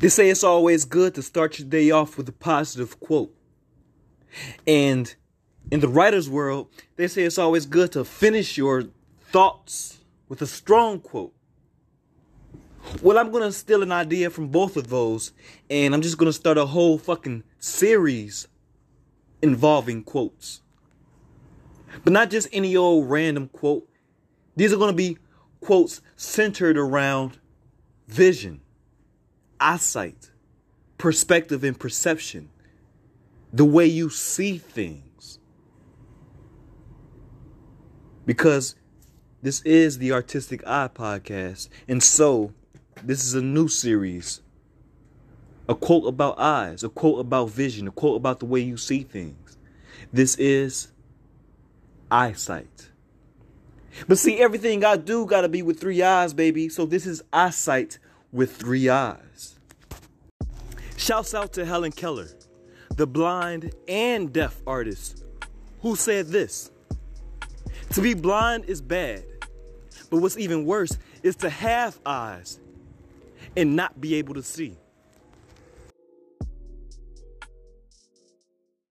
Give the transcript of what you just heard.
They say it's always good to start your day off with a positive quote. And in the writer's world, they say it's always good to finish your thoughts with a strong quote. Well, I'm going to steal an idea from both of those, and I'm just going to start a whole fucking series involving quotes. But not just any old random quote. These are going to be quotes centered around vision, eyesight, perspective, and perception. The way you see things. Because this is the Artistic Eye Podcast. And so, this is a new series. A quote about eyes, a quote about vision, a quote about the way you see things. This is eyesight. But see, everything I do got to be with three eyes, baby. So this is eyesight with three eyes. Shouts out to Helen Keller, the blind and deaf artist, who said this To be blind is bad, but what's even worse is to have eyes and not be able to see.